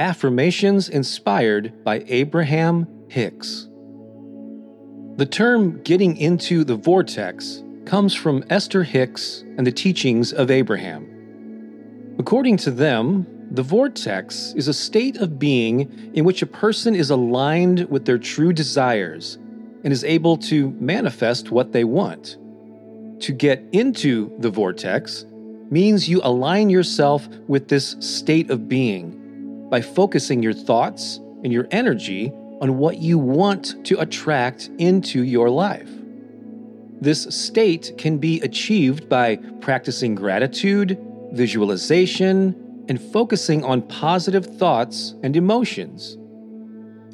Affirmations inspired by Abraham Hicks. The term getting into the vortex comes from Esther Hicks and the teachings of Abraham. According to them, the vortex is a state of being in which a person is aligned with their true desires and is able to manifest what they want. To get into the vortex means you align yourself with this state of being by focusing your thoughts and your energy on what you want to attract into your life. This state can be achieved by practicing gratitude, visualization, and focusing on positive thoughts and emotions.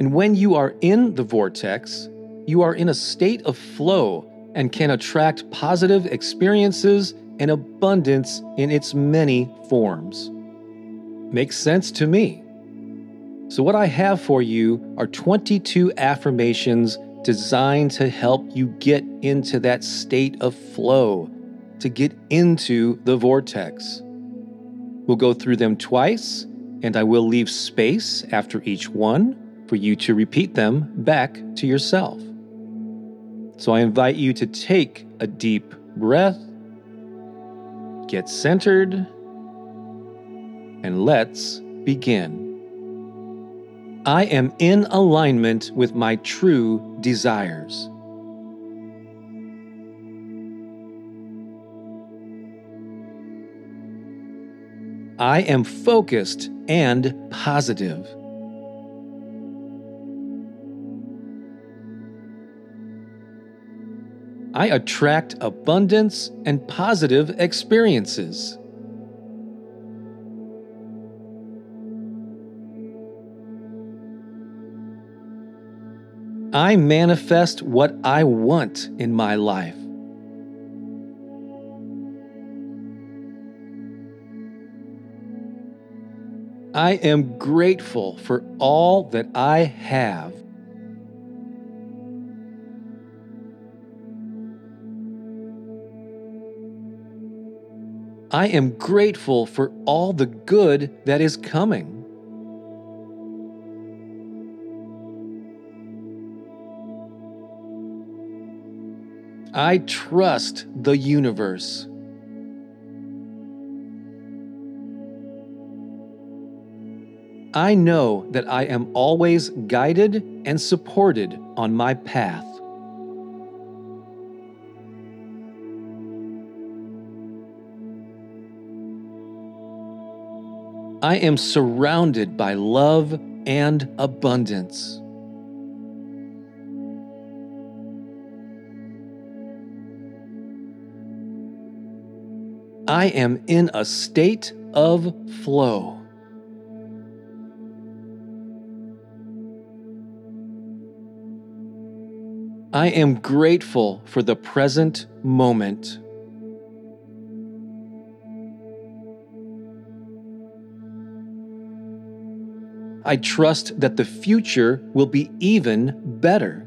And when you are in the vortex, you are in a state of flow and can attract positive experiences and abundance in its many forms. Makes sense to me. So, what I have for you are 22 affirmations designed to help you get into that state of flow, to get into the vortex. We'll go through them twice, and I will leave space after each one for you to repeat them back to yourself. So, I invite you to take a deep breath, get centered, and let's begin. I am in alignment with my true desires. I am focused and positive. I attract abundance and positive experiences. I manifest what I want in my life. I am grateful for all that I have. I am grateful for all the good that is coming. I trust the universe. I know that I am always guided and supported on my path. I am surrounded by love and abundance. I am in a state of flow. I am grateful for the present moment. I trust that the future will be even better.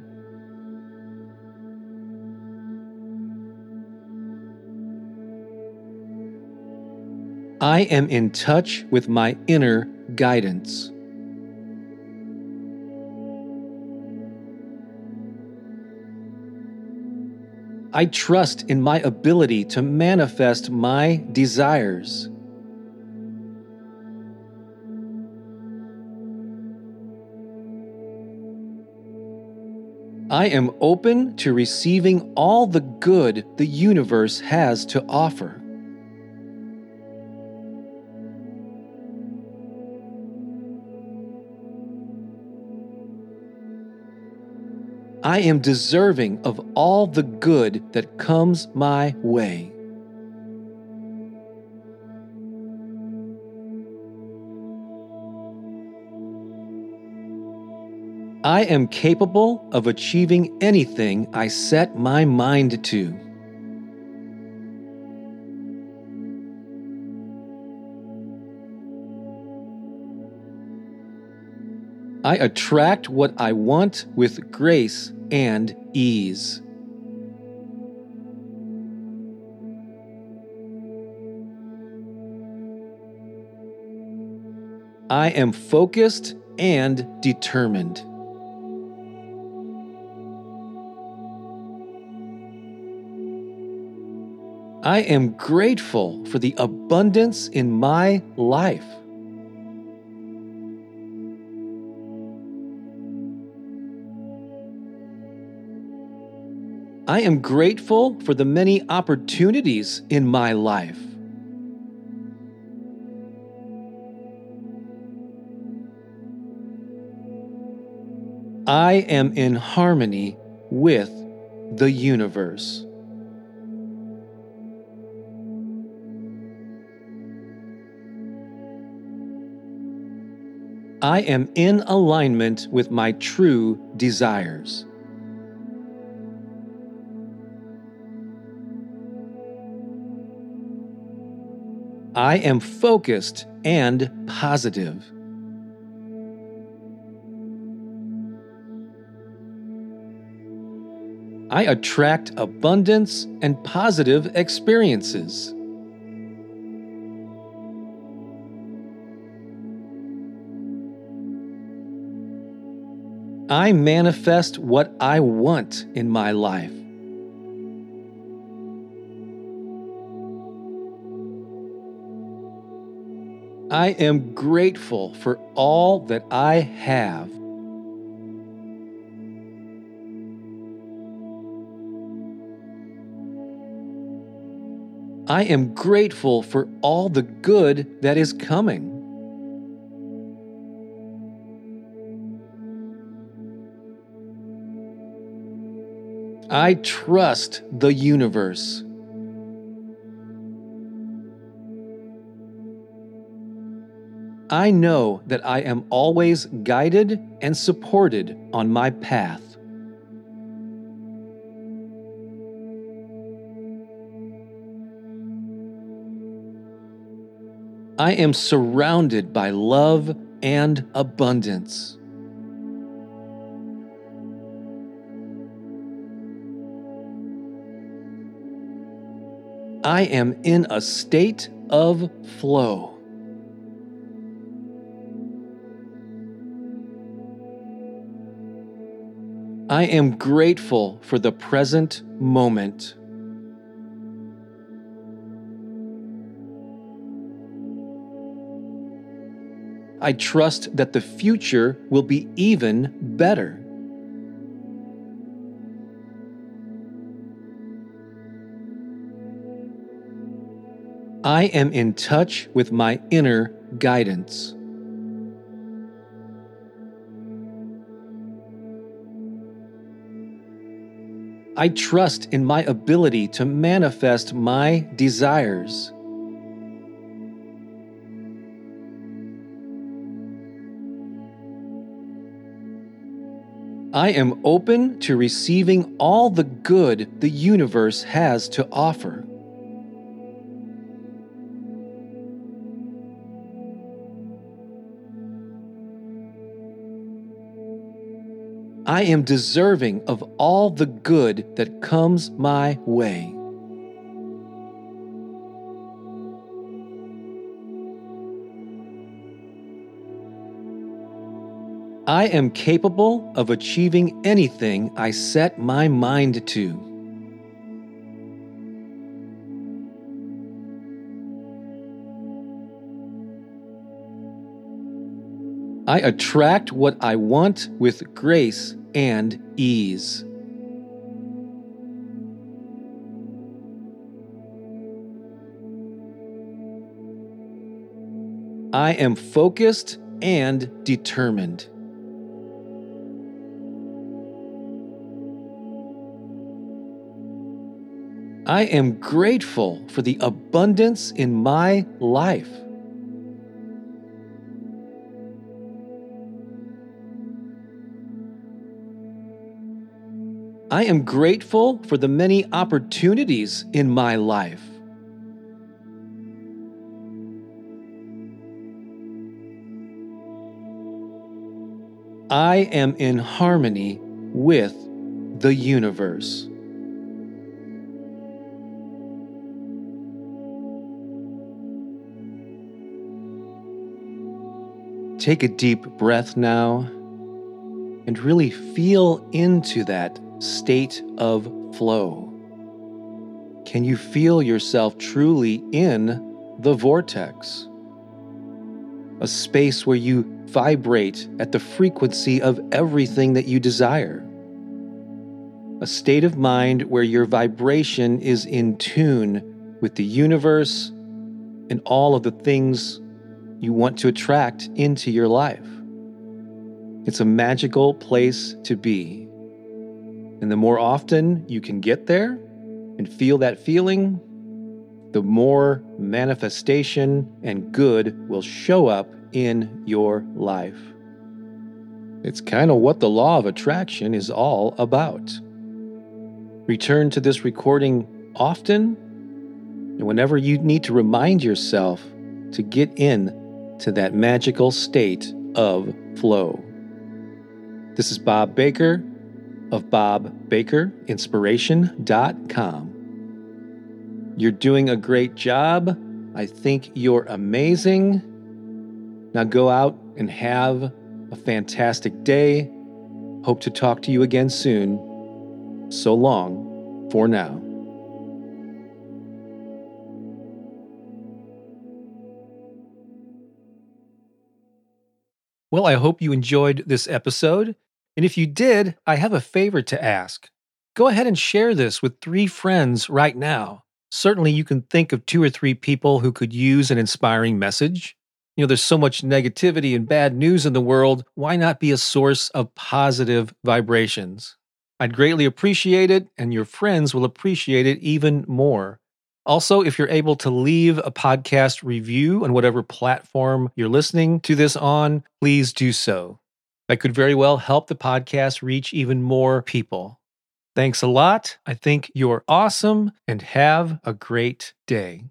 I am in touch with my inner guidance. I trust in my ability to manifest my desires. I am open to receiving all the good the universe has to offer. I am deserving of all the good that comes my way. I am capable of achieving anything I set my mind to. I attract what I want with grace and ease. I am focused and determined. I am grateful for the abundance in my life. I am grateful for the many opportunities in my life. I am in harmony with the universe. I am in alignment with my true desires. I am focused and positive. I attract abundance and positive experiences. I manifest what I want in my life. I am grateful for all that I have. I am grateful for all the good that is coming. I trust the universe. I know that I am always guided and supported on my path. I am surrounded by love and abundance. I am in a state of flow. I am grateful for the present moment. I trust that the future will be even better. I am in touch with my inner guidance. I trust in my ability to manifest my desires. I am open to receiving all the good the universe has to offer. I am deserving of all the good that comes my way. I am capable of achieving anything I set my mind to. I attract what I want with grace and ease. I am focused and determined. I am grateful for the abundance in my life. I am grateful for the many opportunities in my life. I am in harmony with the universe. Take a deep breath now and really feel into that state of flow. Can you feel yourself truly in the vortex? A space where you vibrate at the frequency of everything that you desire. A state of mind where your vibration is in tune with the universe and all of the things you want to attract into your life. It's a magical place to be. And the more often you can get there and feel that feeling, the more manifestation and good will show up in your life. It's kind of what the law of attraction is all about. Return to this recording often, and whenever you need to remind yourself to get in to that magical state of flow. This is Bob Baker of BobBakerInspiration.com. You're doing a great job. I think you're amazing. Now go out and have a fantastic day. Hope to talk to you again soon. So long for now. Well, I hope you enjoyed this episode. And if you did, I have a favor to ask. Go ahead and share this with three friends right now. Certainly, you can think of two or three people who could use an inspiring message. You know, there's so much negativity and bad news in the world. Why not be a source of positive vibrations? I'd greatly appreciate it, and your friends will appreciate it even more. Also, if you're able to leave a podcast review on whatever platform you're listening to this on, please do so. That could very well help the podcast reach even more people. Thanks a lot. I think you're awesome and have a great day.